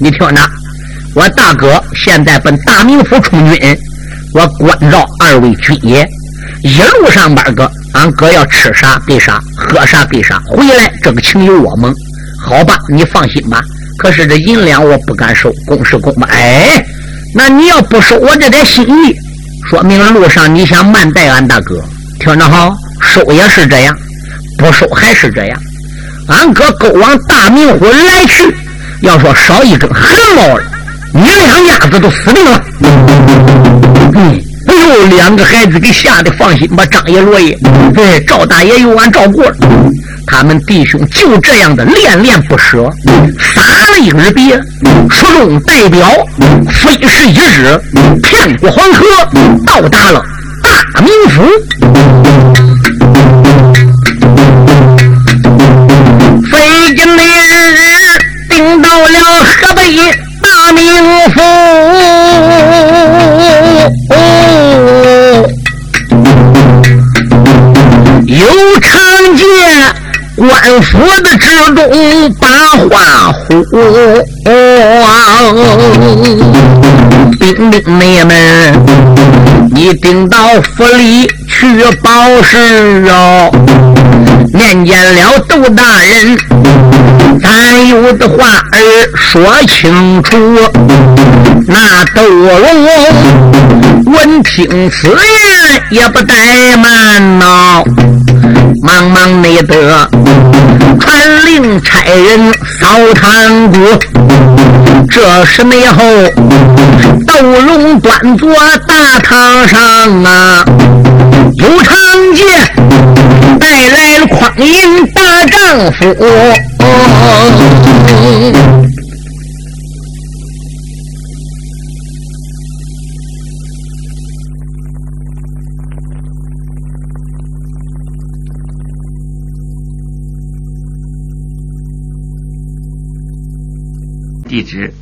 你听着，我大哥现在奔大名府充军，我关照二位军爷，一路上边个俺哥要吃啥给啥，喝啥给啥，回来这个情由我们。好吧，你放心吧。可是这银两我不敢收，公是公吧？哎，那你要不收我这点心意，说明路上你想慢待俺大哥。听着好，收也是这样，不收还是这样。俺哥勾往大明府来去，要说少一根汗毛了，你两家子都死定了。嗯。哎呦，两个孩子给吓得放心吧，张爷、罗爷，对，赵大爷有俺照顾了。他们弟兄就这样的恋恋不舍，撒了一日别，出中代表，飞逝一日，骗过黄河，到达了大名府。大名府。有常见官府的之中把话呼，兵丁妹们，你顶到府里去报事哦。面见了窦大人，有的话儿说清楚。那窦龙闻听此言，也不怠慢呐，忙忙内得传令差人扫堂鼓。这时内后，窦龙端坐大堂上啊，有长剑带来了匡胤大丈夫。地址